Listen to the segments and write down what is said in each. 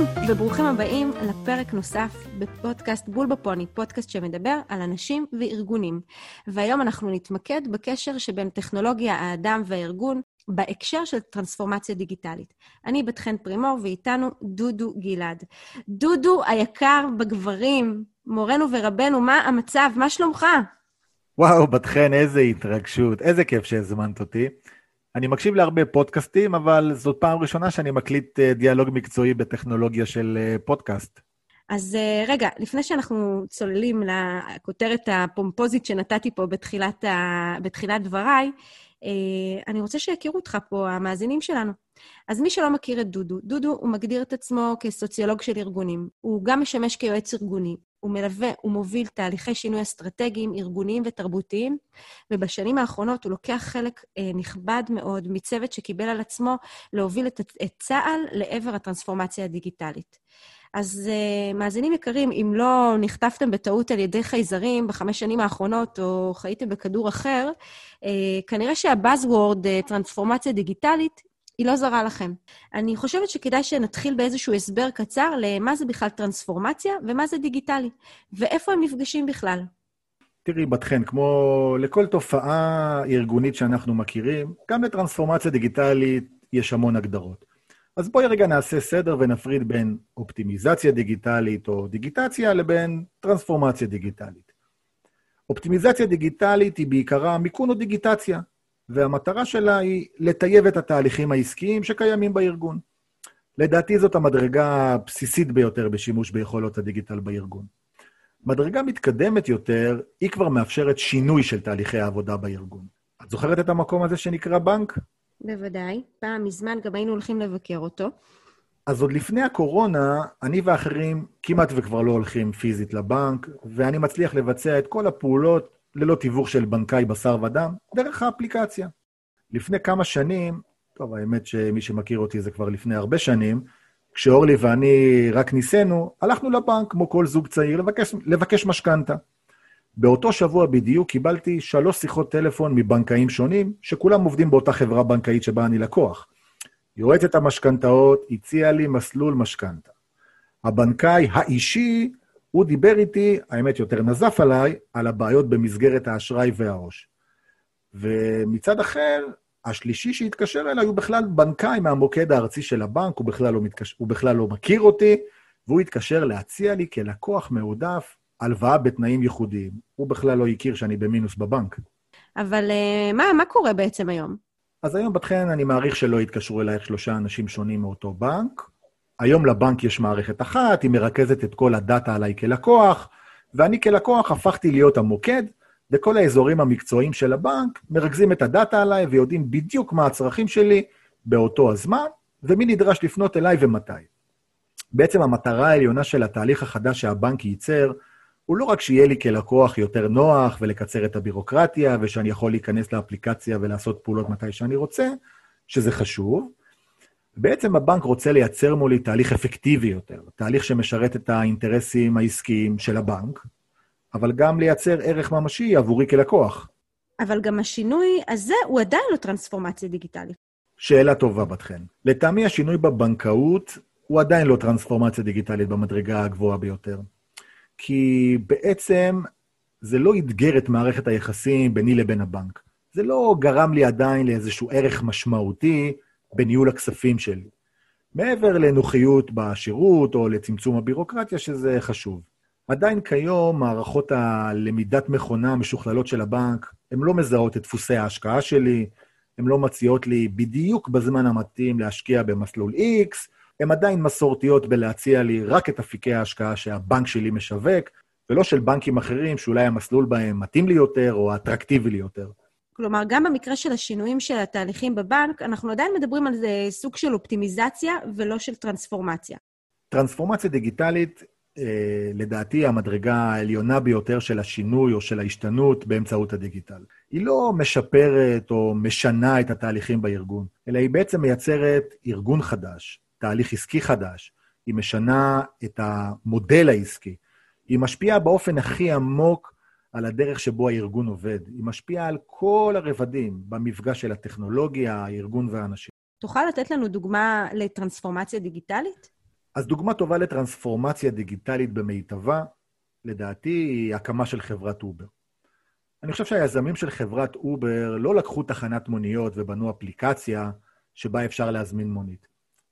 שלום, וברוכים הבאים לפרק נוסף בפודקאסט בול בפוני, פודקאסט שמדבר על אנשים וארגונים. והיום אנחנו נתמקד בקשר שבין טכנולוגיה, האדם והארגון, בהקשר של טרנספורמציה דיגיטלית. אני בת חן פרימור, ואיתנו דודו גלעד. דודו היקר בגברים, מורנו ורבנו, מה המצב? מה שלומך? וואו, בת חן, איזה התרגשות, איזה כיף שהזמנת אותי. אני מקשיב להרבה פודקאסטים, אבל זאת פעם ראשונה שאני מקליט אה, דיאלוג מקצועי בטכנולוגיה של אה, פודקאסט. אז אה, רגע, לפני שאנחנו צוללים לכותרת הפומפוזית שנתתי פה בתחילת, ה... בתחילת דבריי, אני רוצה שיכירו אותך פה, המאזינים שלנו. אז מי שלא מכיר את דודו, דודו הוא מגדיר את עצמו כסוציולוג של ארגונים. הוא גם משמש כיועץ ארגוני, הוא מלווה ומוביל תהליכי שינוי אסטרטגיים, ארגוניים ותרבותיים, ובשנים האחרונות הוא לוקח חלק אה, נכבד מאוד מצוות שקיבל על עצמו להוביל את, את צה"ל לעבר הטרנספורמציה הדיגיטלית. אז uh, מאזינים יקרים, אם לא נחטפתם בטעות על ידי חייזרים בחמש שנים האחרונות, או חייתם בכדור אחר, uh, כנראה שהבאזוורד, uh, טרנספורמציה דיגיטלית, היא לא זרה לכם. אני חושבת שכדאי שנתחיל באיזשהו הסבר קצר למה זה בכלל טרנספורמציה ומה זה דיגיטלי, ואיפה הם נפגשים בכלל. תראי, בת חן, כמו לכל תופעה ארגונית שאנחנו מכירים, גם לטרנספורמציה דיגיטלית יש המון הגדרות. אז בואי רגע נעשה סדר ונפריד בין אופטימיזציה דיגיטלית או דיגיטציה לבין טרנספורמציה דיגיטלית. אופטימיזציה דיגיטלית היא בעיקרה מיכון או דיגיטציה. והמטרה שלה היא לטייב את התהליכים העסקיים שקיימים בארגון. לדעתי זאת המדרגה הבסיסית ביותר בשימוש ביכולות הדיגיטל בארגון. מדרגה מתקדמת יותר, היא כבר מאפשרת שינוי של תהליכי העבודה בארגון. את זוכרת את המקום הזה שנקרא בנק? בוודאי. פעם מזמן גם היינו הולכים לבקר אותו. אז עוד לפני הקורונה, אני ואחרים כמעט וכבר לא הולכים פיזית לבנק, ואני מצליח לבצע את כל הפעולות ללא תיווך של בנקאי בשר ודם, דרך האפליקציה. לפני כמה שנים, טוב, האמת שמי שמכיר אותי זה כבר לפני הרבה שנים, כשאורלי ואני רק ניסינו, הלכנו לבנק, כמו כל זוג צעיר, לבקש, לבקש משכנתה. באותו שבוע בדיוק קיבלתי שלוש שיחות טלפון מבנקאים שונים, שכולם עובדים באותה חברה בנקאית שבה אני לקוח. יועצת המשכנתאות הציעה לי מסלול משכנתה. הבנקאי האישי הוא דיבר איתי, האמת יותר נזף עליי, על הבעיות במסגרת האשראי והעו"ש. ומצד אחר, השלישי שהתקשר אליי הוא בכלל בנקאי מהמוקד הארצי של הבנק, הוא בכלל לא, מתקש... הוא בכלל לא מכיר אותי, והוא התקשר להציע לי כלקוח מעודף הלוואה בתנאים ייחודיים. הוא בכלל לא הכיר שאני במינוס בבנק. אבל uh, מה, מה קורה בעצם היום? אז היום, בתכן, אני מעריך שלא יתקשרו אלייך שלושה אנשים שונים מאותו בנק, היום לבנק יש מערכת אחת, היא מרכזת את כל הדאטה עליי כלקוח, ואני כלקוח הפכתי להיות המוקד, וכל האזורים המקצועיים של הבנק מרכזים את הדאטה עליי ויודעים בדיוק מה הצרכים שלי באותו הזמן, ומי נדרש לפנות אליי ומתי. בעצם המטרה העליונה של התהליך החדש שהבנק ייצר, הוא לא רק שיהיה לי כלקוח יותר נוח ולקצר את הבירוקרטיה, ושאני יכול להיכנס לאפליקציה ולעשות פעולות מתי שאני רוצה, שזה חשוב, בעצם הבנק רוצה לייצר מולי תהליך אפקטיבי יותר, תהליך שמשרת את האינטרסים העסקיים של הבנק, אבל גם לייצר ערך ממשי עבורי כלקוח. אבל גם השינוי הזה הוא עדיין לא טרנספורמציה דיגיטלית. שאלה טובה, בת חן. לטעמי השינוי בבנקאות הוא עדיין לא טרנספורמציה דיגיטלית במדרגה הגבוהה ביותר. כי בעצם זה לא אתגר את מערכת היחסים ביני לבין הבנק. זה לא גרם לי עדיין לאיזשהו ערך משמעותי בניהול הכספים שלי. מעבר לנוחיות בשירות או לצמצום הבירוקרטיה, שזה חשוב. עדיין כיום מערכות הלמידת מכונה המשוכללות של הבנק, הן לא מזהות את דפוסי ההשקעה שלי, הן לא מציעות לי בדיוק בזמן המתאים להשקיע במסלול X, הן עדיין מסורתיות בלהציע לי רק את אפיקי ההשקעה שהבנק שלי משווק, ולא של בנקים אחרים שאולי המסלול בהם מתאים לי יותר או אטרקטיבי לי יותר. כלומר, גם במקרה של השינויים של התהליכים בבנק, אנחנו עדיין מדברים על זה סוג של אופטימיזציה ולא של טרנספורמציה. טרנספורמציה דיגיטלית, אה, לדעתי, המדרגה העליונה ביותר של השינוי או של ההשתנות באמצעות הדיגיטל. היא לא משפרת או משנה את התהליכים בארגון, אלא היא בעצם מייצרת ארגון חדש, תהליך עסקי חדש. היא משנה את המודל העסקי. היא משפיעה באופן הכי עמוק על הדרך שבו הארגון עובד. היא משפיעה על כל הרבדים במפגש של הטכנולוגיה, הארגון והאנשים. תוכל לתת לנו דוגמה לטרנספורמציה דיגיטלית? אז דוגמה טובה לטרנספורמציה דיגיטלית במיטבה, לדעתי, היא הקמה של חברת אובר. אני חושב שהיזמים של חברת אובר לא לקחו תחנת מוניות ובנו אפליקציה שבה אפשר להזמין מונית.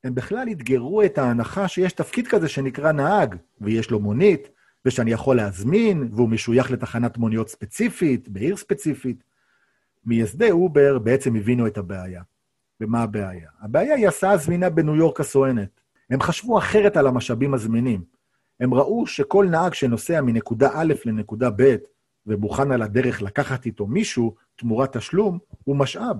הם בכלל אתגרו את ההנחה שיש תפקיד כזה שנקרא נהג, ויש לו מונית, ושאני יכול להזמין, והוא משוייך לתחנת מוניות ספציפית, בעיר ספציפית. מייסדי אובר בעצם הבינו את הבעיה. ומה הבעיה? הבעיה היא הסעה זמינה בניו יורק הסואנת. הם חשבו אחרת על המשאבים הזמינים. הם ראו שכל נהג שנוסע מנקודה א' לנקודה ב' ומוכן על הדרך לקחת איתו מישהו תמורת תשלום, הוא משאב.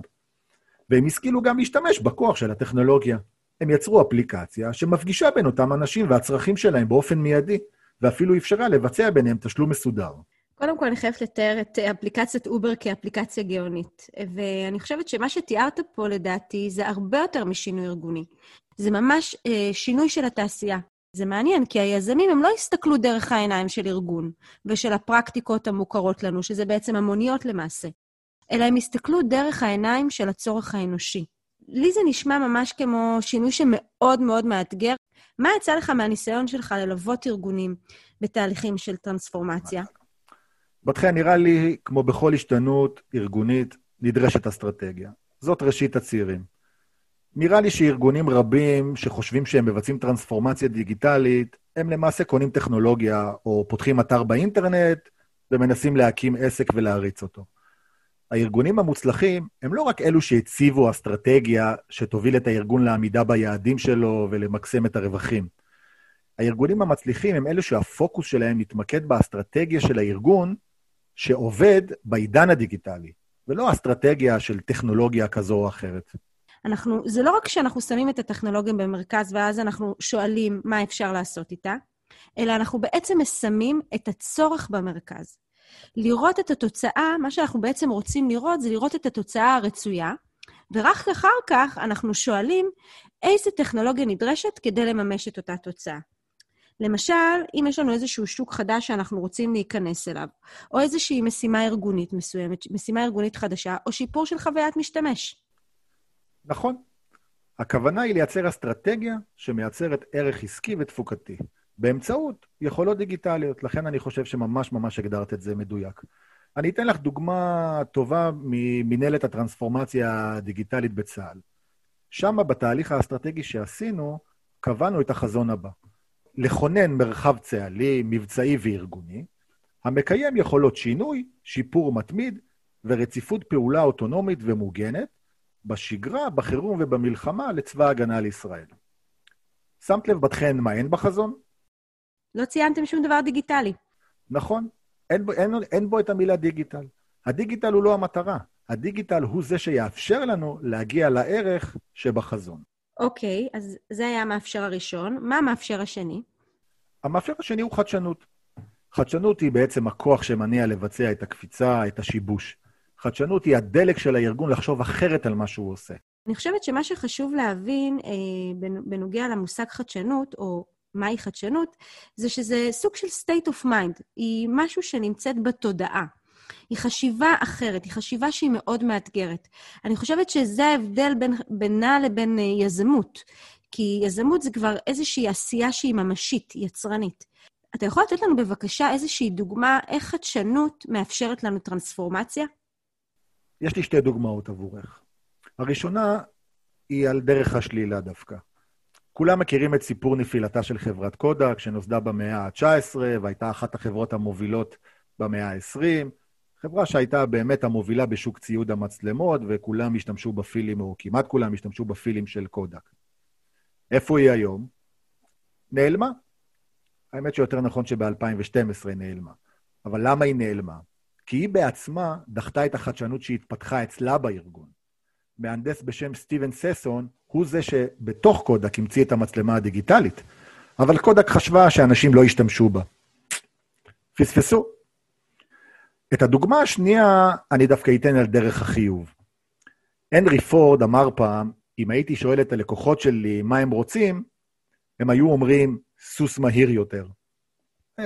והם השכילו גם להשתמש בכוח של הטכנולוגיה. הם יצרו אפליקציה שמפגישה בין אותם אנשים והצרכים שלהם באופן מיידי, ואפילו אפשרה לבצע ביניהם תשלום מסודר. קודם כל, אני חייבת לתאר את אפליקציית אובר כאפליקציה גאונית. ואני חושבת שמה שתיארת פה, לדעתי, זה הרבה יותר משינוי ארגוני. זה ממש אה, שינוי של התעשייה. זה מעניין, כי היזמים הם לא הסתכלו דרך העיניים של ארגון ושל הפרקטיקות המוכרות לנו, שזה בעצם המוניות למעשה, אלא הם הסתכלו דרך העיניים של הצורך האנושי. לי זה נשמע ממש כמו שינוי שמאוד מאוד מאתגר. מה יצא לך מהניסיון שלך ללוות ארגונים בתהליכים של טרנספורמציה? בתחילה נראה לי, כמו בכל השתנות ארגונית, נדרשת אסטרטגיה. זאת ראשית הצעירים. נראה לי שארגונים רבים שחושבים שהם מבצעים טרנספורמציה דיגיטלית, הם למעשה קונים טכנולוגיה או פותחים אתר באינטרנט ומנסים להקים עסק ולהריץ אותו. הארגונים המוצלחים הם לא רק אלו שהציבו אסטרטגיה שתוביל את הארגון לעמידה ביעדים שלו ולמקסם את הרווחים. הארגונים המצליחים הם אלו שהפוקוס שלהם מתמקד באסטרטגיה של הארגון שעובד בעידן הדיגיטלי, ולא אסטרטגיה של טכנולוגיה כזו או אחרת. אנחנו, זה לא רק שאנחנו שמים את הטכנולוגיה במרכז ואז אנחנו שואלים מה אפשר לעשות איתה, אלא אנחנו בעצם מסמים את הצורך במרכז. לראות את התוצאה, מה שאנחנו בעצם רוצים לראות זה לראות את התוצאה הרצויה, ורק אחר כך אנחנו שואלים איזה טכנולוגיה נדרשת כדי לממש את אותה תוצאה. למשל, אם יש לנו איזשהו שוק חדש שאנחנו רוצים להיכנס אליו, או איזושהי משימה ארגונית מסוימת, משימה ארגונית חדשה, או שיפור של חוויית משתמש. נכון. הכוונה היא לייצר אסטרטגיה שמייצרת ערך עסקי ותפוקתי, באמצעות יכולות דיגיטליות. לכן אני חושב שממש ממש הגדרת את זה מדויק. אני אתן לך דוגמה טובה ממנהלת הטרנספורמציה הדיגיטלית בצה"ל. שם, בתהליך האסטרטגי שעשינו, קבענו את החזון הבא. לכונן מרחב צה"לי, מבצעי וארגוני, המקיים יכולות שינוי, שיפור מתמיד ורציפות פעולה אוטונומית ומוגנת, בשגרה, בחירום ובמלחמה לצבא ההגנה לישראל. שמת לב בתכן מה אין בחזון? לא ציינתם שום דבר דיגיטלי. נכון, אין בו, אין, אין בו את המילה דיגיטל. הדיגיטל הוא לא המטרה, הדיגיטל הוא זה שיאפשר לנו להגיע לערך שבחזון. אוקיי, אז זה היה המאפשר הראשון. מה המאפשר השני? המאפשר השני הוא חדשנות. חדשנות היא בעצם הכוח שמניע לבצע את הקפיצה, את השיבוש. חדשנות היא הדלק של הארגון לחשוב אחרת על מה שהוא עושה. אני חושבת שמה שחשוב להבין אה, בנוגע למושג חדשנות, או מהי חדשנות, זה שזה סוג של state of mind. היא משהו שנמצאת בתודעה. היא חשיבה אחרת, היא חשיבה שהיא מאוד מאתגרת. אני חושבת שזה ההבדל בין, בינה לבין אה, יזמות, כי יזמות זה כבר איזושהי עשייה שהיא ממשית, יצרנית. אתה יכול לתת לנו בבקשה איזושהי דוגמה איך חדשנות מאפשרת לנו טרנספורמציה? יש לי שתי דוגמאות עבורך. הראשונה היא על דרך השלילה דווקא. כולם מכירים את סיפור נפילתה של חברת קודק, שנוסדה במאה ה-19 והייתה אחת החברות המובילות במאה ה-20. חברה שהייתה באמת המובילה בשוק ציוד המצלמות, וכולם השתמשו בפילים, או כמעט כולם השתמשו בפילים של קודק. איפה היא היום? נעלמה. האמת שיותר נכון שב-2012 נעלמה. אבל למה היא נעלמה? כי היא בעצמה דחתה את החדשנות שהתפתחה אצלה בארגון. מהנדס בשם סטיבן ססון הוא זה שבתוך קודק המציא את המצלמה הדיגיטלית, אבל קודק חשבה שאנשים לא ישתמשו בה. פספסו. את הדוגמה השנייה אני דווקא אתן על דרך החיוב. הנרי פורד אמר פעם, אם הייתי שואל את הלקוחות שלי מה הם רוצים, הם היו אומרים, סוס מהיר יותר.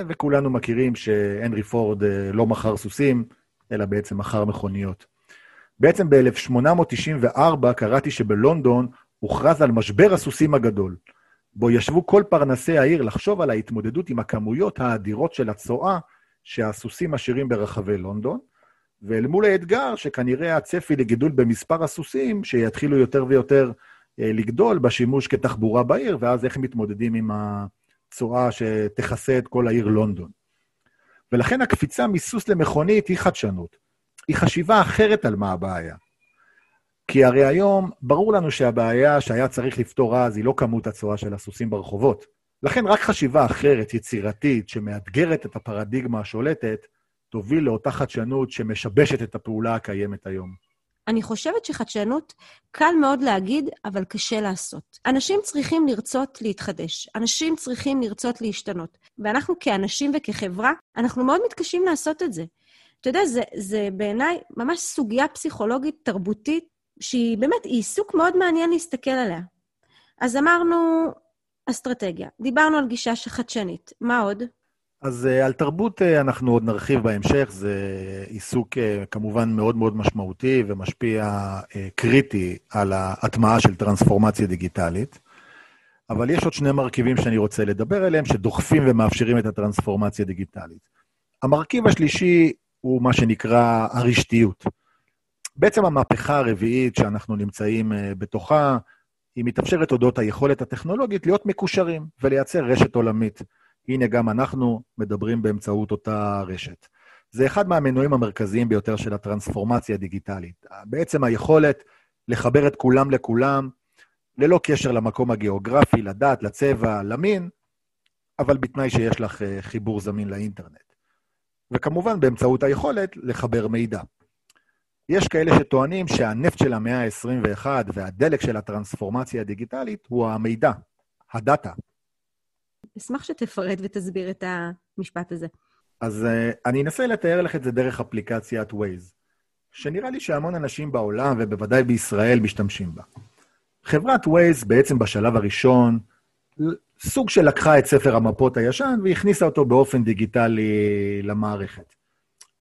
וכולנו מכירים שהנרי פורד אה, לא מכר סוסים, אלא בעצם מכר מכוניות. בעצם ב-1894 קראתי שבלונדון הוכרז על משבר הסוסים הגדול. בו ישבו כל פרנסי העיר לחשוב על ההתמודדות עם הכמויות האדירות של הצואה שהסוסים משאירים ברחבי לונדון, ואל מול האתגר שכנראה הצפי לגידול במספר הסוסים, שיתחילו יותר ויותר אה, לגדול בשימוש כתחבורה בעיר, ואז איך מתמודדים עם הצואה שתכסה את כל העיר לונדון. ולכן הקפיצה מסוס למכונית היא חדשנות. היא חשיבה אחרת על מה הבעיה. כי הרי היום ברור לנו שהבעיה שהיה צריך לפתור אז היא לא כמות הצואה של הסוסים ברחובות. לכן רק חשיבה אחרת, יצירתית, שמאתגרת את הפרדיגמה השולטת, תוביל לאותה חדשנות שמשבשת את הפעולה הקיימת היום. אני חושבת שחדשנות קל מאוד להגיד, אבל קשה לעשות. אנשים צריכים לרצות להתחדש, אנשים צריכים לרצות להשתנות. ואנחנו כאנשים וכחברה, אנחנו מאוד מתקשים לעשות את זה. אתה יודע, זה, זה בעיניי ממש סוגיה פסיכולוגית תרבותית, שהיא באמת, היא עיסוק מאוד מעניין להסתכל עליה. אז אמרנו אסטרטגיה, דיברנו על גישה שחדשנית, מה עוד? אז uh, על תרבות uh, אנחנו עוד נרחיב בהמשך, זה עיסוק uh, כמובן מאוד מאוד משמעותי ומשפיע קריטי על ההטמעה של טרנספורמציה דיגיטלית. אבל יש עוד שני מרכיבים שאני רוצה לדבר עליהם, שדוחפים ומאפשרים את הטרנספורמציה הדיגיטלית. המרכיב השלישי הוא מה שנקרא הרשתיות. בעצם המהפכה הרביעית שאנחנו נמצאים uh, בתוכה, היא מתאפשרת הודות היכולת הטכנולוגית להיות מקושרים ולייצר רשת עולמית. הנה, גם אנחנו מדברים באמצעות אותה רשת. זה אחד מהמנועים המרכזיים ביותר של הטרנספורמציה הדיגיטלית. בעצם היכולת לחבר את כולם לכולם, ללא קשר למקום הגיאוגרפי, לדת, לצבע, למין, אבל בתנאי שיש לך אה, חיבור זמין לאינטרנט. וכמובן באמצעות היכולת לחבר מידע. יש כאלה שטוענים שהנפט של המאה ה-21 והדלק של הטרנספורמציה הדיגיטלית הוא המידע, הדאטה. אשמח שתפרט ותסביר את המשפט הזה. אז uh, אני אנסה לתאר לך את זה דרך אפליקציית Waze, שנראה לי שהמון אנשים בעולם, ובוודאי בישראל, משתמשים בה. חברת Waze בעצם בשלב הראשון, סוג של לקחה את ספר המפות הישן והכניסה אותו באופן דיגיטלי למערכת.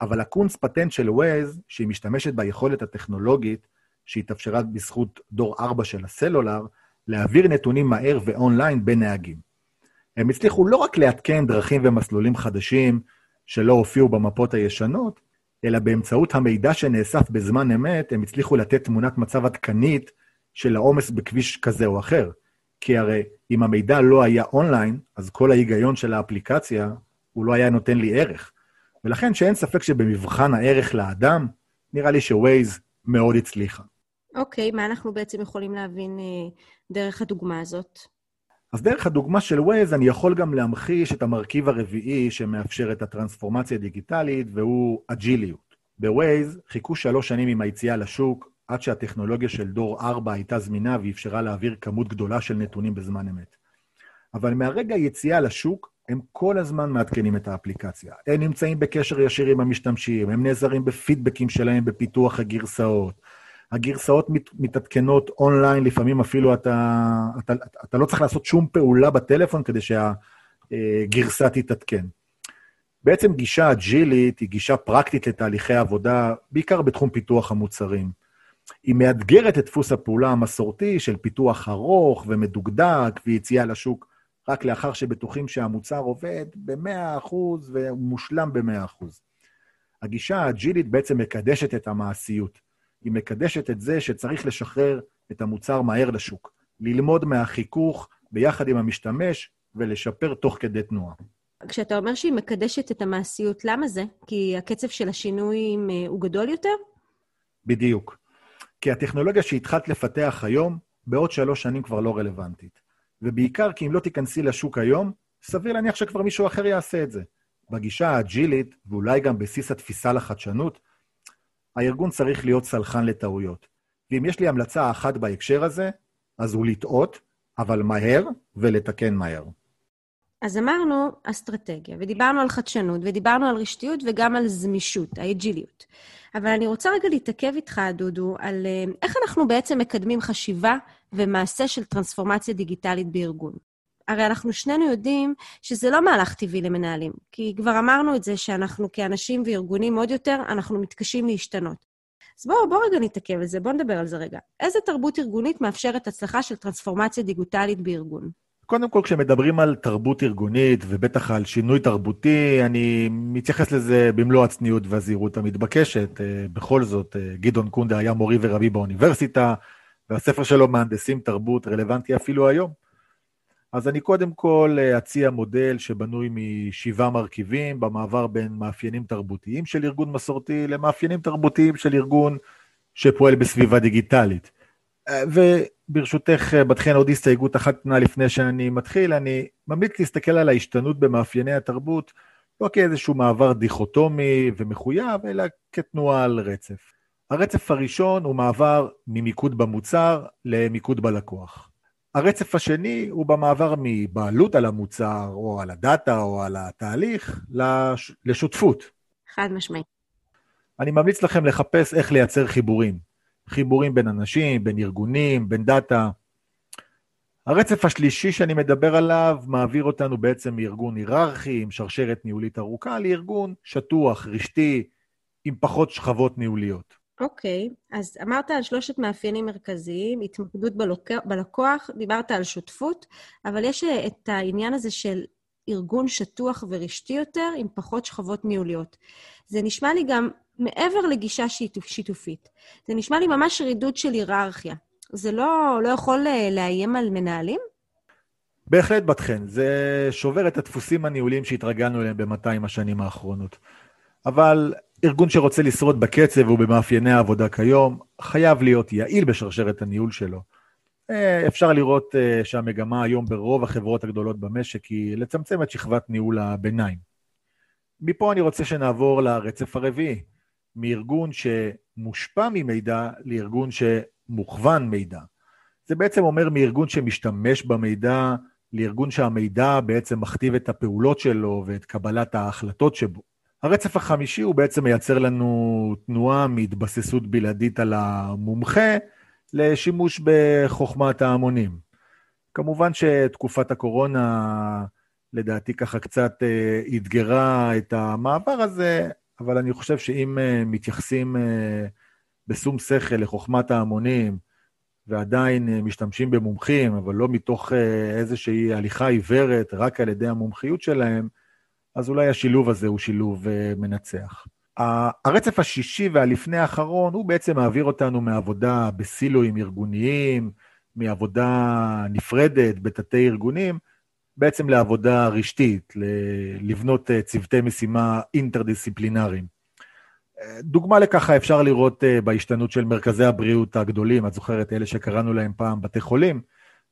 אבל הקונץ פטנט של Waze, שהיא משתמשת ביכולת הטכנולוגית שהתאפשרה בזכות דור 4 של הסלולר, להעביר נתונים מהר ואונליין בין נהגים. הם הצליחו לא רק לעדכן דרכים ומסלולים חדשים שלא הופיעו במפות הישנות, אלא באמצעות המידע שנאסף בזמן אמת, הם הצליחו לתת תמונת מצב עדכנית של העומס בכביש כזה או אחר. כי הרי אם המידע לא היה אונליין, אז כל ההיגיון של האפליקציה, הוא לא היה נותן לי ערך. ולכן שאין ספק שבמבחן הערך לאדם, נראה לי שווייז מאוד הצליחה. אוקיי, okay, מה אנחנו בעצם יכולים להבין אה, דרך הדוגמה הזאת? אז דרך הדוגמה של Waze אני יכול גם להמחיש את המרכיב הרביעי שמאפשר את הטרנספורמציה הדיגיטלית, והוא אג'יליות. בווייז חיכו שלוש שנים עם היציאה לשוק, עד שהטכנולוגיה של דור 4 הייתה זמינה ואפשרה להעביר כמות גדולה של נתונים בזמן אמת. אבל מהרגע היציאה לשוק, הם כל הזמן מעדכנים את האפליקציה. הם נמצאים בקשר ישיר עם המשתמשים, הם נעזרים בפידבקים שלהם בפיתוח הגרסאות. הגרסאות מת, מתעדכנות אונליין, לפעמים אפילו אתה, אתה, אתה, לא צריך לעשות שום פעולה בטלפון כדי שהגרסה תתעדכן. בעצם גישה אג'ילית היא גישה פרקטית לתהליכי עבודה, בעיקר בתחום פיתוח המוצרים. היא מאתגרת את דפוס הפעולה המסורתי של פיתוח ארוך ומדוקדק ויציאה לשוק רק לאחר שבטוחים שהמוצר עובד ב-100% והוא מושלם ב-100%. הגישה האג'ילית בעצם מקדשת את המעשיות. היא מקדשת את זה שצריך לשחרר את המוצר מהר לשוק, ללמוד מהחיכוך ביחד עם המשתמש ולשפר תוך כדי תנועה. כשאתה אומר שהיא מקדשת את המעשיות, למה זה? כי הקצב של השינויים אה, הוא גדול יותר? בדיוק. כי הטכנולוגיה שהתחלת לפתח היום, בעוד שלוש שנים כבר לא רלוונטית. ובעיקר כי אם לא תיכנסי לשוק היום, סביר להניח שכבר מישהו אחר יעשה את זה. בגישה האג'ילית, ואולי גם בסיס התפיסה לחדשנות, הארגון צריך להיות סלחן לטעויות. ואם יש לי המלצה אחת בהקשר הזה, אז הוא לטעות, אבל מהר, ולתקן מהר. אז אמרנו אסטרטגיה, ודיברנו על חדשנות, ודיברנו על רשתיות וגם על זמישות, האג'יליות. אבל אני רוצה רגע להתעכב איתך, דודו, על אה, איך אנחנו בעצם מקדמים חשיבה ומעשה של טרנספורמציה דיגיטלית בארגון. הרי אנחנו שנינו יודעים שזה לא מהלך טבעי למנהלים, כי כבר אמרנו את זה שאנחנו כאנשים וארגונים עוד יותר, אנחנו מתקשים להשתנות. אז בואו בוא רגע נתעכב על זה, בואו נדבר על זה רגע. איזה תרבות ארגונית מאפשרת הצלחה של טרנספורמציה דיגיטלית בארגון? קודם כל, כשמדברים על תרבות ארגונית, ובטח על שינוי תרבותי, אני מתייחס לזה במלוא הצניעות והזהירות המתבקשת. אה, בכל זאת, אה, גדעון קונדה היה מורי ורבי באוניברסיטה, והספר שלו, מהנדסים תרבות, רלוונטי אפילו היום. אז אני קודם כל אה, אציע מודל שבנוי משבעה מרכיבים, במעבר בין מאפיינים תרבותיים של ארגון מסורתי למאפיינים תרבותיים של ארגון שפועל בסביבה דיגיטלית. וברשותך, בת חן, עוד הסתייגות אחת קטנה לפני שאני מתחיל, אני ממליץ להסתכל על ההשתנות במאפייני התרבות, לא כאיזשהו מעבר דיכוטומי ומחויב, אלא כתנועה על רצף. הרצף הראשון הוא מעבר ממיקוד במוצר למיקוד בלקוח. הרצף השני הוא במעבר מבעלות על המוצר, או על הדאטה, או על התהליך, לש... לשותפות. חד משמעי. אני ממליץ לכם לחפש איך לייצר חיבורים. חיבורים בין אנשים, בין ארגונים, בין דאטה. הרצף השלישי שאני מדבר עליו מעביר אותנו בעצם מארגון היררכי עם שרשרת ניהולית ארוכה לארגון שטוח, רשתי, עם פחות שכבות ניהוליות. אוקיי, okay, אז אמרת על שלושת מאפיינים מרכזיים, התמקדות בלוק... בלקוח, דיברת על שותפות, אבל יש את העניין הזה של ארגון שטוח ורשתי יותר עם פחות שכבות ניהוליות. זה נשמע לי גם מעבר לגישה שיתופ, שיתופית. זה נשמע לי ממש רידוד של היררכיה. זה לא, לא יכול אה, לאיים על מנהלים? בהחלט, בת חן. זה שובר את הדפוסים הניהוליים שהתרגלנו אליהם ב-200 השנים האחרונות. אבל ארגון שרוצה לשרוד בקצב ובמאפייני העבודה כיום, חייב להיות יעיל בשרשרת הניהול שלו. אה, אפשר לראות אה, שהמגמה היום ברוב החברות הגדולות במשק היא לצמצם את שכבת ניהול הביניים. מפה אני רוצה שנעבור לרצף הרביעי, מארגון שמושפע ממידע לארגון שמוכוון מידע. זה בעצם אומר מארגון שמשתמש במידע לארגון שהמידע בעצם מכתיב את הפעולות שלו ואת קבלת ההחלטות שבו. הרצף החמישי הוא בעצם מייצר לנו תנועה מהתבססות בלעדית על המומחה לשימוש בחוכמת ההמונים. כמובן שתקופת הקורונה, לדעתי ככה קצת אה, אתגרה את המעבר הזה, אבל אני חושב שאם uh, מתייחסים uh, בשום שכל לחוכמת ההמונים, ועדיין uh, משתמשים במומחים, אבל לא מתוך uh, איזושהי הליכה עיוורת, רק על ידי המומחיות שלהם, אז אולי השילוב הזה הוא שילוב uh, מנצח. הרצף השישי והלפני האחרון, הוא בעצם מעביר אותנו מעבודה בסילואים ארגוניים, מעבודה נפרדת בתתי ארגונים, בעצם לעבודה רשתית, לבנות אה, צוותי משימה אינטרדיסציפלינריים. אה, דוגמה לככה אפשר לראות אה, בהשתנות של מרכזי הבריאות הגדולים, את זוכרת, אלה שקראנו להם פעם בתי חולים?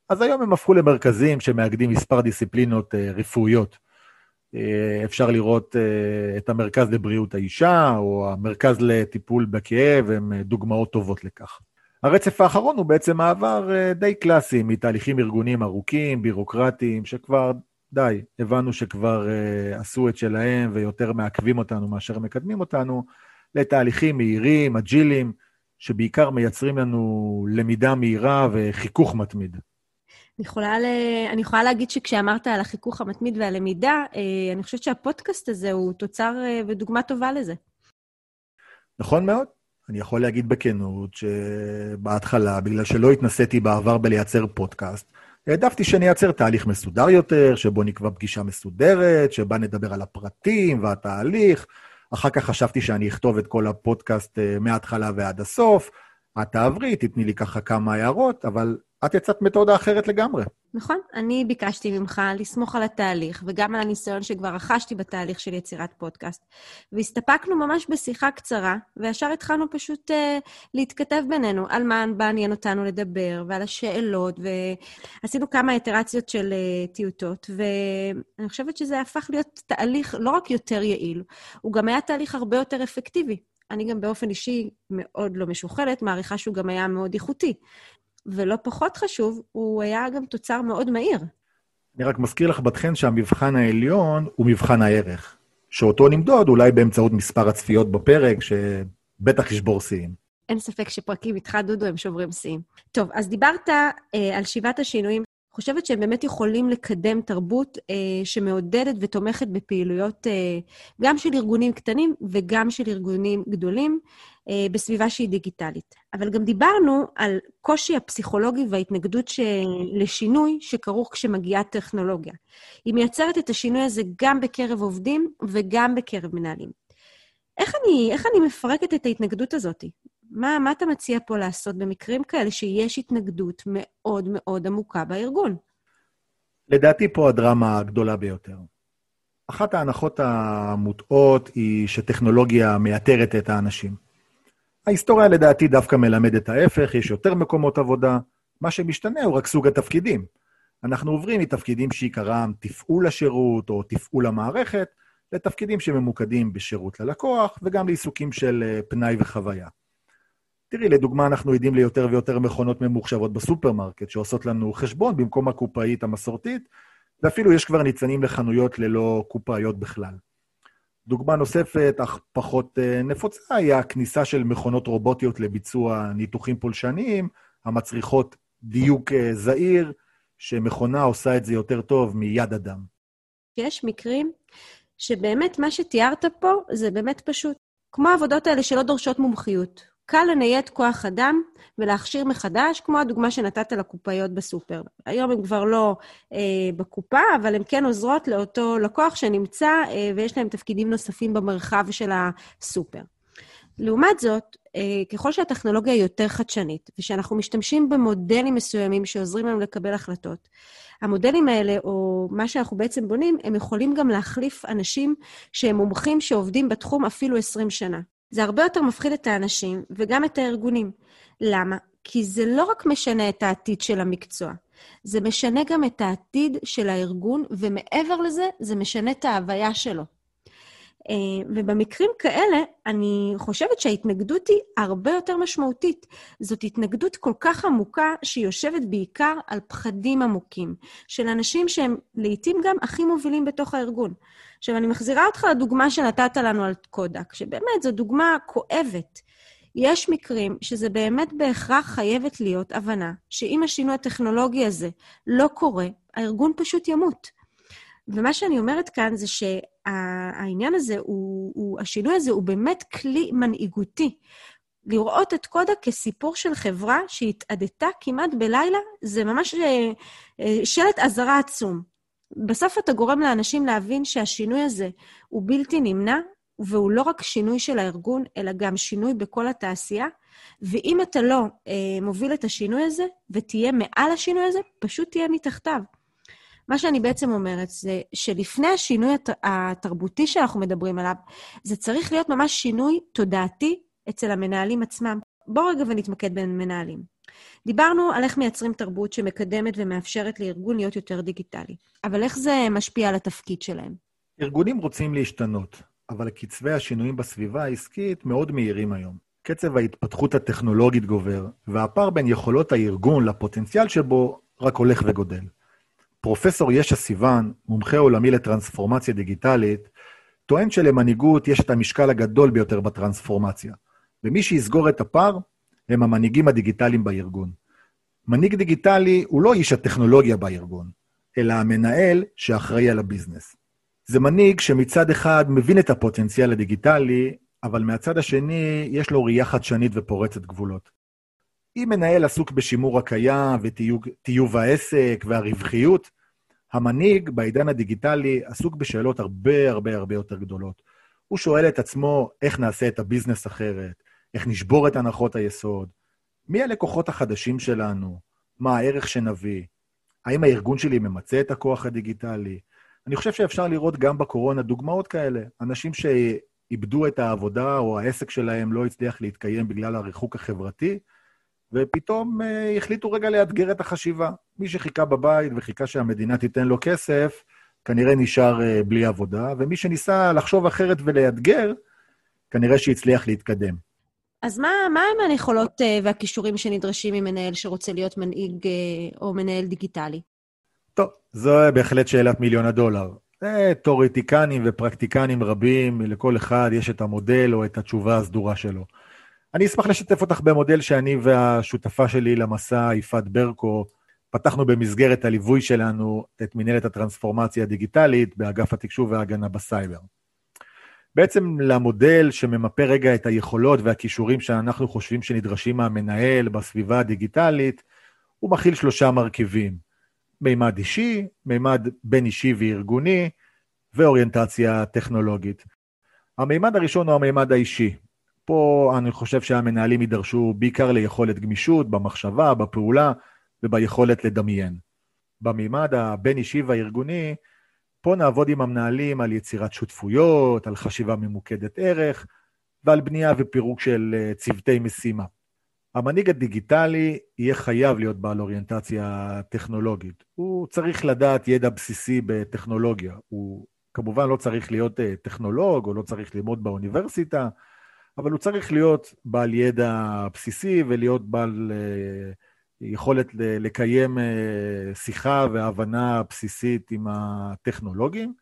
אז היום הם הפכו למרכזים שמאגדים מספר דיסציפלינות רפואיות. אפשר לראות את המרכז לבריאות האישה, או המרכז לטיפול בכאב, הם דוגמאות טובות לכך. הרצף האחרון הוא בעצם מעבר אה, די קלאסי מתהליכים ארגוניים ארוכים, בירוקרטיים, שכבר, די, הבנו שכבר uh, עשו את שלהם ויותר מעכבים אותנו מאשר מקדמים אותנו, לתהליכים מהירים, אג'ילים, שבעיקר מייצרים לנו למידה מהירה וחיכוך מתמיד. אני יכולה, ל... אני יכולה להגיד שכשאמרת על החיכוך המתמיד והלמידה, אה, אני חושבת שהפודקאסט הזה הוא תוצר ודוגמה טובה לזה. נכון מאוד. אני יכול להגיד בכנות שבהתחלה, בגלל שלא התנסיתי בעבר בלייצר פודקאסט, העדפתי שנייצר תהליך מסודר יותר, שבו נקבע פגישה מסודרת, שבה נדבר על הפרטים והתהליך. אחר כך חשבתי שאני אכתוב את כל הפודקאסט אה, מההתחלה ועד הסוף. את תעברי, תתני לי ככה כמה הערות, אבל את יצאת מתודה אחרת לגמרי. נכון, אני ביקשתי ממך לסמוך על התהליך, וגם על הניסיון שכבר רכשתי בתהליך של יצירת פודקאסט. והסתפקנו ממש בשיחה קצרה, וישר התחלנו פשוט uh, להתכתב בינינו על מה מעניין אותנו לדבר, ועל השאלות, ועשינו כמה איטרציות של uh, טיוטות, ואני חושבת שזה הפך להיות תהליך לא רק יותר יעיל, הוא גם היה תהליך הרבה יותר אפקטיבי. אני גם באופן אישי מאוד לא משוכלת, מעריכה שהוא גם היה מאוד איכותי. ולא פחות חשוב, הוא היה גם תוצר מאוד מהיר. אני רק מזכיר לך, בת חן, שהמבחן העליון הוא מבחן הערך, שאותו נמדוד אולי באמצעות מספר הצפיות בפרק, שבטח ישבור שיאים. אין ספק שפרקים איתך, דודו, הם שוברים שיאים. טוב, אז דיברת אה, על שבעת השינויים חושבת שהם באמת יכולים לקדם תרבות אה, שמעודדת ותומכת בפעילויות אה, גם של ארגונים קטנים וגם של ארגונים גדולים בסביבה שהיא דיגיטלית. אבל גם דיברנו על קושי הפסיכולוגי וההתנגדות ש... לשינוי שכרוך כשמגיעה טכנולוגיה. היא מייצרת את השינוי הזה גם בקרב עובדים וגם בקרב מנהלים. איך אני, איך אני מפרקת את ההתנגדות הזאת? מה, מה אתה מציע פה לעשות במקרים כאלה שיש התנגדות מאוד מאוד עמוקה בארגון? לדעתי פה הדרמה הגדולה ביותר. אחת ההנחות המוטעות היא שטכנולוגיה מייתרת את האנשים. ההיסטוריה לדעתי דווקא מלמדת ההפך, יש יותר מקומות עבודה, מה שמשתנה הוא רק סוג התפקידים. אנחנו עוברים מתפקידים שעיקרם תפעול השירות או תפעול המערכת, לתפקידים שממוקדים בשירות ללקוח וגם לעיסוקים של אה, פנאי וחוויה. תראי, לדוגמה, אנחנו עדים ליותר ויותר מכונות ממוחשבות בסופרמרקט, שעושות לנו חשבון במקום הקופאית המסורתית, ואפילו יש כבר ניצנים לחנויות ללא קופאיות בכלל. דוגמה נוספת, אך פחות אה, נפוצה, היא הכניסה של מכונות רובוטיות לביצוע ניתוחים פולשניים, המצריכות דיוק אה, זעיר, שמכונה עושה את זה יותר טוב מיד אדם. יש מקרים שבאמת מה שתיארת פה זה באמת פשוט. כמו העבודות האלה שלא דורשות מומחיות. קל לנייד כוח אדם ולהכשיר מחדש, כמו הדוגמה שנתת לקופאיות בסופר. היום הן כבר לא אה, בקופה, אבל הן כן עוזרות לאותו לקוח שנמצא אה, ויש להם תפקידים נוספים במרחב של הסופר. לעומת זאת, אה, ככל שהטכנולוגיה היא יותר חדשנית, ושאנחנו משתמשים במודלים מסוימים שעוזרים לנו לקבל החלטות, המודלים האלה, או מה שאנחנו בעצם בונים, הם יכולים גם להחליף אנשים שהם מומחים שעובדים בתחום אפילו 20 שנה. זה הרבה יותר מפחיד את האנשים וגם את הארגונים. למה? כי זה לא רק משנה את העתיד של המקצוע, זה משנה גם את העתיד של הארגון, ומעבר לזה, זה משנה את ההוויה שלו. אה, ובמקרים כאלה, אני חושבת שההתנגדות היא הרבה יותר משמעותית. זאת התנגדות כל כך עמוקה, שהיא יושבת בעיקר על פחדים עמוקים, של אנשים שהם לעתים גם הכי מובילים בתוך הארגון. עכשיו, אני מחזירה אותך לדוגמה שנתת לנו על קודק, שבאמת זו דוגמה כואבת. יש מקרים שזה באמת בהכרח חייבת להיות הבנה שאם השינוי הטכנולוגי הזה לא קורה, הארגון פשוט ימות. ומה שאני אומרת כאן זה שהעניין הזה, הוא, הוא, השינוי הזה הוא באמת כלי מנהיגותי. לראות את קודה כסיפור של חברה שהתאדתה כמעט בלילה, זה ממש אה, אה, שלט אזהרה עצום. בסוף אתה גורם לאנשים להבין שהשינוי הזה הוא בלתי נמנע, והוא לא רק שינוי של הארגון, אלא גם שינוי בכל התעשייה. ואם אתה לא אה, מוביל את השינוי הזה ותהיה מעל השינוי הזה, פשוט תהיה מתחתיו. מה שאני בעצם אומרת זה שלפני השינוי הת... התרבותי שאנחנו מדברים עליו, זה צריך להיות ממש שינוי תודעתי אצל המנהלים עצמם. בואו רגע ונתמקד בין מנהלים. דיברנו על איך מייצרים תרבות שמקדמת ומאפשרת לארגון להיות יותר דיגיטלי, אבל איך זה משפיע על התפקיד שלהם? ארגונים רוצים להשתנות, אבל קצבי השינויים בסביבה העסקית מאוד מהירים היום. קצב ההתפתחות הטכנולוגית גובר, והפער בין יכולות הארגון לפוטנציאל שבו רק הולך וגודל. פרופסור ישע סיוון, מומחה עולמי לטרנספורמציה דיגיטלית, טוען שלמנהיגות יש את המשקל הגדול ביותר בטרנספורמציה, ומי שיסגור את הפער הם המנהיגים הדיגיטליים בארגון. מנהיג דיגיטלי הוא לא איש הטכנולוגיה בארגון, אלא המנהל שאחראי על ה business. זה מנהיג שמצד אחד מבין את הפוטנציאל הדיגיטלי, אבל מהצד השני יש לו ראייה חדשנית ופורצת גבולות. אם מנהל עסוק בשימור הקיים וטיוב העסק והרווחיות, המנהיג בעידן הדיגיטלי עסוק בשאלות הרבה הרבה הרבה יותר גדולות. הוא שואל את עצמו איך נעשה את ה business אחרת, איך נשבור את הנחות היסוד, מי הלקוחות החדשים שלנו, מה הערך שנביא, האם הארגון שלי ממצה את הכוח הדיגיטלי. אני חושב שאפשר לראות גם בקורונה דוגמאות כאלה, אנשים שאיבדו את העבודה או העסק שלהם לא הצליח להתקיים בגלל הריחוק החברתי, ופתאום uh, החליטו רגע לאתגר את החשיבה. מי שחיכה בבית וחיכה שהמדינה תיתן לו כסף, כנראה נשאר uh, בלי עבודה, ומי שניסה לחשוב אחרת ולאתגר, כנראה שהצליח להתקדם. אז מה, מה הם היכולות uh, והכישורים שנדרשים ממנהל שרוצה להיות מנהיג uh, או מנהל דיגיטלי? טוב, זו בהחלט שאלת מיליון הדולר. תיאורטיקנים ופרקטיקנים רבים, לכל אחד יש את המודל או את התשובה הסדורה שלו. אני אשמח לשתף אותך במודל שאני והשותפה שלי למסע, יפעת ברקו, פתחנו במסגרת הליווי שלנו את מנהלת הטרנספורמציה הדיגיטלית באגף התקשוב וההגנה בסייבר. בעצם למודל שממפה רגע את היכולות והכישורים שאנחנו חושבים שנדרשים מהמנהל בסביבה הדיגיטלית, הוא מכיל שלושה מרכיבים. מימד אישי, מימד בין אישי וארגוני, ואוריינטציה טכנולוגית. המימד הראשון הוא המימד האישי. פה אני חושב שהמנהלים יידרשו בעיקר ליכולת גמישות במחשבה, בפעולה וביכולת לדמיין. במימד הבין-אישי והארגוני, פה נעבוד עם המנהלים על יצירת שותפויות, על חשיבה ממוקדת ערך ועל בנייה ופירוק של אה, צוותי משימה. המנהיג הדיגיטלי יהיה חייב להיות בעל אוריינטציה טכנולוגית. הוא צריך לדעת ידע בסיסי בטכנולוגיה. הוא כמובן לא צריך להיות אה, טכנולוג או לא צריך ללמוד באוניברסיטה, אבל הוא צריך להיות בעל ידע בסיסי ולהיות בעל אה, יכולת לקיים אה, שיחה והבנה בסיסית עם הטכנולוגים.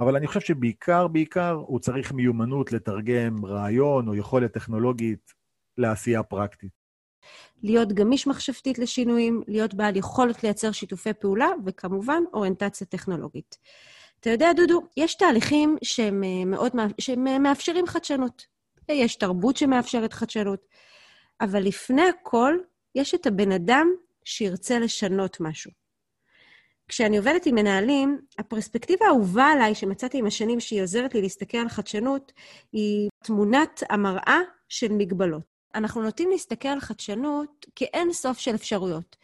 אבל אני חושב שבעיקר, בעיקר, הוא צריך מיומנות לתרגם רעיון או יכולת טכנולוגית לעשייה פרקטית. להיות גמיש מחשבתית לשינויים, להיות בעל יכולת לייצר שיתופי פעולה, וכמובן, אוריינטציה טכנולוגית. אתה יודע, דודו, יש תהליכים שהם אה, מאוד, שהם מאפשרים חדשנות. יש תרבות שמאפשרת חדשנות, אבל לפני הכל, יש את הבן אדם שירצה לשנות משהו. כשאני עובדת עם מנהלים, הפרספקטיבה האהובה עליי, שמצאתי עם השנים שהיא עוזרת לי להסתכל על חדשנות, היא תמונת המראה של מגבלות. אנחנו נוטים להסתכל על חדשנות כאין סוף של אפשרויות.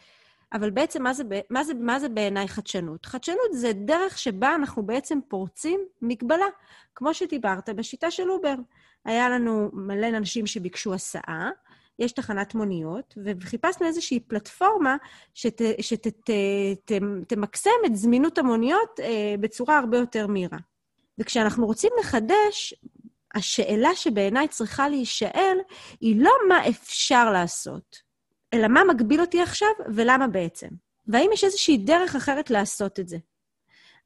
אבל בעצם מה זה, מה זה, מה זה בעיניי חדשנות? חדשנות זה דרך שבה אנחנו בעצם פורצים מגבלה, כמו שדיברת בשיטה של אובר. היה לנו מלא אנשים שביקשו הסעה, יש תחנת מוניות, וחיפשנו איזושהי פלטפורמה שתמקסם את זמינות המוניות אה, בצורה הרבה יותר מהירה. וכשאנחנו רוצים לחדש, השאלה שבעיניי צריכה להישאל היא לא מה אפשר לעשות, אלא מה מגביל אותי עכשיו ולמה בעצם. והאם יש איזושהי דרך אחרת לעשות את זה?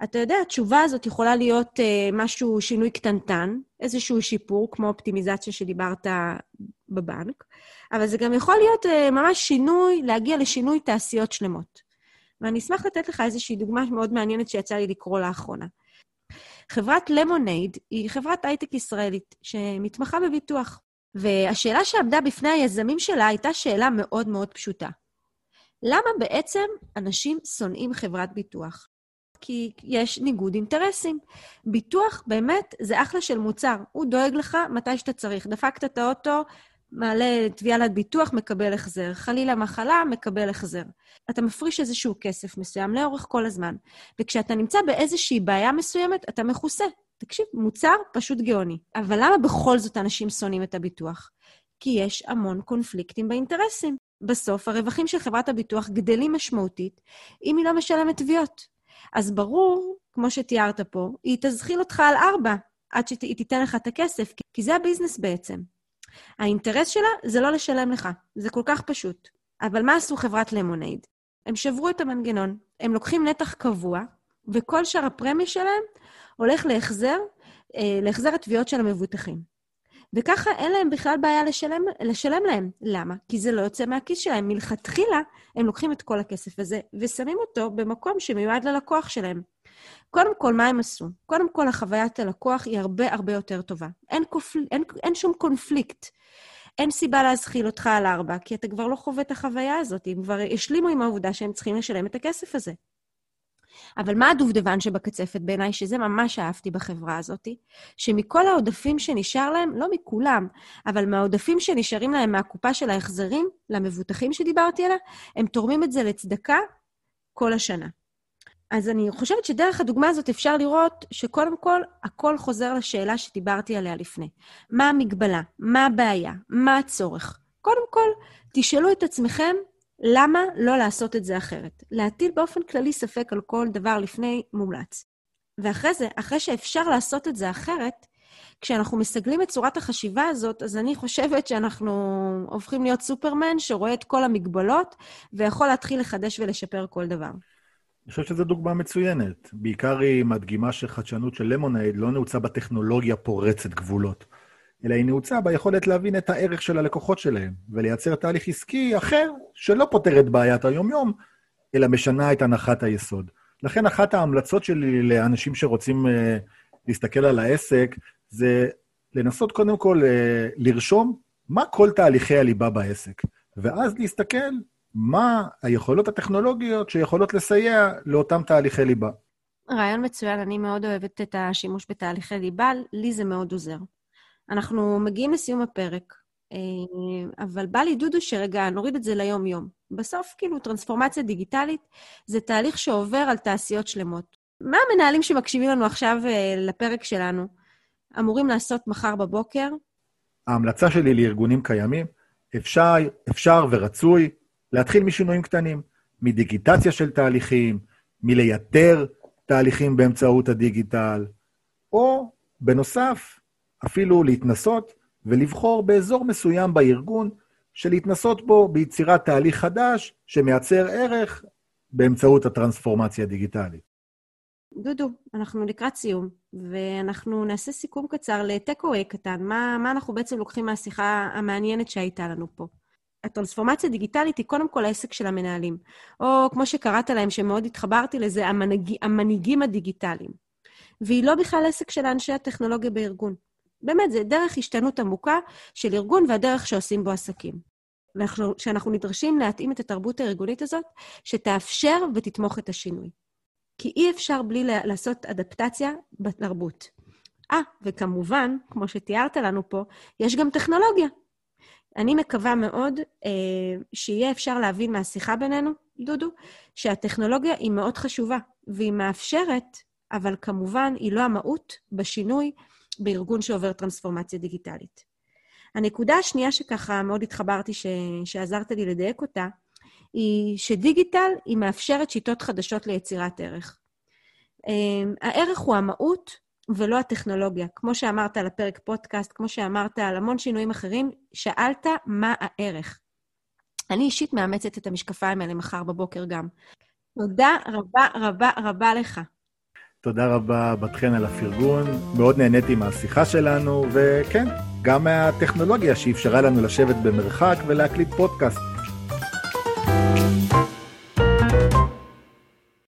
אתה יודע, התשובה הזאת יכולה להיות אה, משהו, שינוי קטנטן, איזשהו שיפור, כמו אופטימיזציה שדיברת בבנק, אבל זה גם יכול להיות אה, ממש שינוי, להגיע לשינוי תעשיות שלמות. ואני אשמח לתת לך איזושהי דוגמה מאוד מעניינת שיצא לי לקרוא לאחרונה. חברת למונייד היא חברת הייטק ישראלית שמתמחה בביטוח. והשאלה שעמדה בפני היזמים שלה הייתה שאלה מאוד מאוד פשוטה. למה בעצם אנשים שונאים חברת ביטוח? כי יש ניגוד אינטרסים. ביטוח באמת זה אחלה של מוצר. הוא דואג לך מתי שאתה צריך. דפקת את האוטו, מעלה תביעה לביטוח, מקבל החזר. חלילה מחלה, מקבל החזר. אתה מפריש איזשהו כסף מסוים לאורך כל הזמן. וכשאתה נמצא באיזושהי בעיה מסוימת, אתה מכוסה. תקשיב, מוצר פשוט גאוני. אבל למה בכל זאת אנשים שונאים את הביטוח? כי יש המון קונפליקטים באינטרסים. בסוף, הרווחים של חברת הביטוח גדלים משמעותית אם היא לא משלמת תביעות. אז ברור, כמו שתיארת פה, היא תזחיל אותך על ארבע עד שהיא תיתן לך את הכסף, כי זה הביזנס בעצם. האינטרס שלה זה לא לשלם לך, זה כל כך פשוט. אבל מה עשו חברת למונייד? הם שברו את המנגנון, הם לוקחים נתח קבוע, וכל שאר הפרמיה שלהם הולך להחזר, אה, להחזר התביעות של המבוטחים. וככה אין להם בכלל בעיה לשלם, לשלם להם. למה? כי זה לא יוצא מהכיס שלהם. מלכתחילה הם לוקחים את כל הכסף הזה ושמים אותו במקום שמיועד ללקוח שלהם. קודם כל, מה הם עשו? קודם כל, החוויית הלקוח היא הרבה הרבה יותר טובה. אין, קופל... אין, אין שום קונפליקט. אין סיבה להזחיל אותך על ארבע, כי אתה כבר לא חווה את החוויה הזאת. הם כבר השלימו עם העובדה שהם צריכים לשלם את הכסף הזה. אבל מה הדובדבן שבקצפת בעיניי, שזה ממש אהבתי בחברה הזאת, שמכל העודפים שנשאר להם, לא מכולם, אבל מהעודפים שנשארים להם מהקופה של ההחזרים, למבוטחים שדיברתי עליה, הם תורמים את זה לצדקה כל השנה. אז אני חושבת שדרך הדוגמה הזאת אפשר לראות שקודם כל, הכל חוזר לשאלה שדיברתי עליה לפני. מה המגבלה? מה הבעיה? מה הצורך? קודם כל, תשאלו את עצמכם למה לא לעשות את זה אחרת? להטיל באופן כללי ספק על כל דבר לפני מומלץ. ואחרי זה, אחרי שאפשר לעשות את זה אחרת, כשאנחנו מסגלים את צורת החשיבה הזאת, אז אני חושבת שאנחנו הופכים להיות סופרמן שרואה את כל המגבלות ויכול להתחיל לחדש ולשפר כל דבר. אני חושב שזו דוגמה מצוינת. בעיקר היא מדגימה שחדשנות של למונייד לא נעוצה בטכנולוגיה פורצת גבולות. אלא היא נעוצה ביכולת להבין את הערך של הלקוחות שלהם, ולייצר תהליך עסקי אחר, שלא פותר את בעיית היומיום, אלא משנה את הנחת היסוד. לכן אחת ההמלצות שלי לאנשים שרוצים uh, להסתכל על העסק, זה לנסות קודם כל uh, לרשום מה כל תהליכי הליבה בעסק, ואז להסתכל מה היכולות הטכנולוגיות שיכולות לסייע לאותם תהליכי ליבה. רעיון מצוין, אני מאוד אוהבת את השימוש בתהליכי ליבה, לי זה מאוד עוזר. אנחנו מגיעים לסיום הפרק, אה, אבל בא לי דודו שרגע, נוריד את זה ליום-יום. בסוף, כאילו, טרנספורמציה דיגיטלית זה תהליך שעובר על תעשיות שלמות. מה המנהלים שמקשיבים לנו עכשיו אה, לפרק שלנו אמורים לעשות מחר בבוקר? ההמלצה שלי לארגונים קיימים, אפשר, אפשר ורצוי להתחיל משינויים קטנים, מדיגיטציה של תהליכים, מלייתר תהליכים באמצעות הדיגיטל, או בנוסף, אפילו להתנסות ולבחור באזור מסוים בארגון שלהתנסות בו ביצירת תהליך חדש שמייצר ערך באמצעות הטרנספורמציה הדיגיטלית. דודו, אנחנו לקראת סיום, ואנחנו נעשה סיכום קצר לטקווי קטן. מה, מה אנחנו בעצם לוקחים מהשיחה המעניינת שהייתה לנו פה? הטרנספורמציה הדיגיטלית היא קודם כל העסק של המנהלים, או כמו שקראת להם, שמאוד התחברתי לזה, המנהיג, המנהיגים הדיגיטליים. והיא לא בכלל עסק של אנשי הטכנולוגיה בארגון. באמת, זה דרך השתנות עמוקה של ארגון והדרך שעושים בו עסקים. שאנחנו נדרשים להתאים את התרבות הארגונית הזאת, שתאפשר ותתמוך את השינוי. כי אי אפשר בלי לעשות אדפטציה בתרבות. אה, וכמובן, כמו שתיארת לנו פה, יש גם טכנולוגיה. אני מקווה מאוד אה, שיהיה אפשר להבין מהשיחה בינינו, דודו, שהטכנולוגיה היא מאוד חשובה, והיא מאפשרת, אבל כמובן היא לא המהות בשינוי בארגון שעובר טרנספורמציה דיגיטלית. הנקודה השנייה שככה מאוד התחברתי, ש... שעזרת לי לדייק אותה, היא שדיגיטל היא מאפשרת שיטות חדשות ליצירת ערך. אה, הערך הוא המהות ולא הטכנולוגיה. כמו שאמרת על הפרק פודקאסט, כמו שאמרת על המון שינויים אחרים, שאלת מה הערך. אני אישית מאמצת את המשקפיים האלה מחר בבוקר גם. תודה רבה רבה רבה לך. תודה רבה, בת חן, על הפרגון. מאוד נהניתי מהשיחה שלנו, וכן, גם מהטכנולוגיה שאפשרה לנו לשבת במרחק ולהקליט פודקאסט.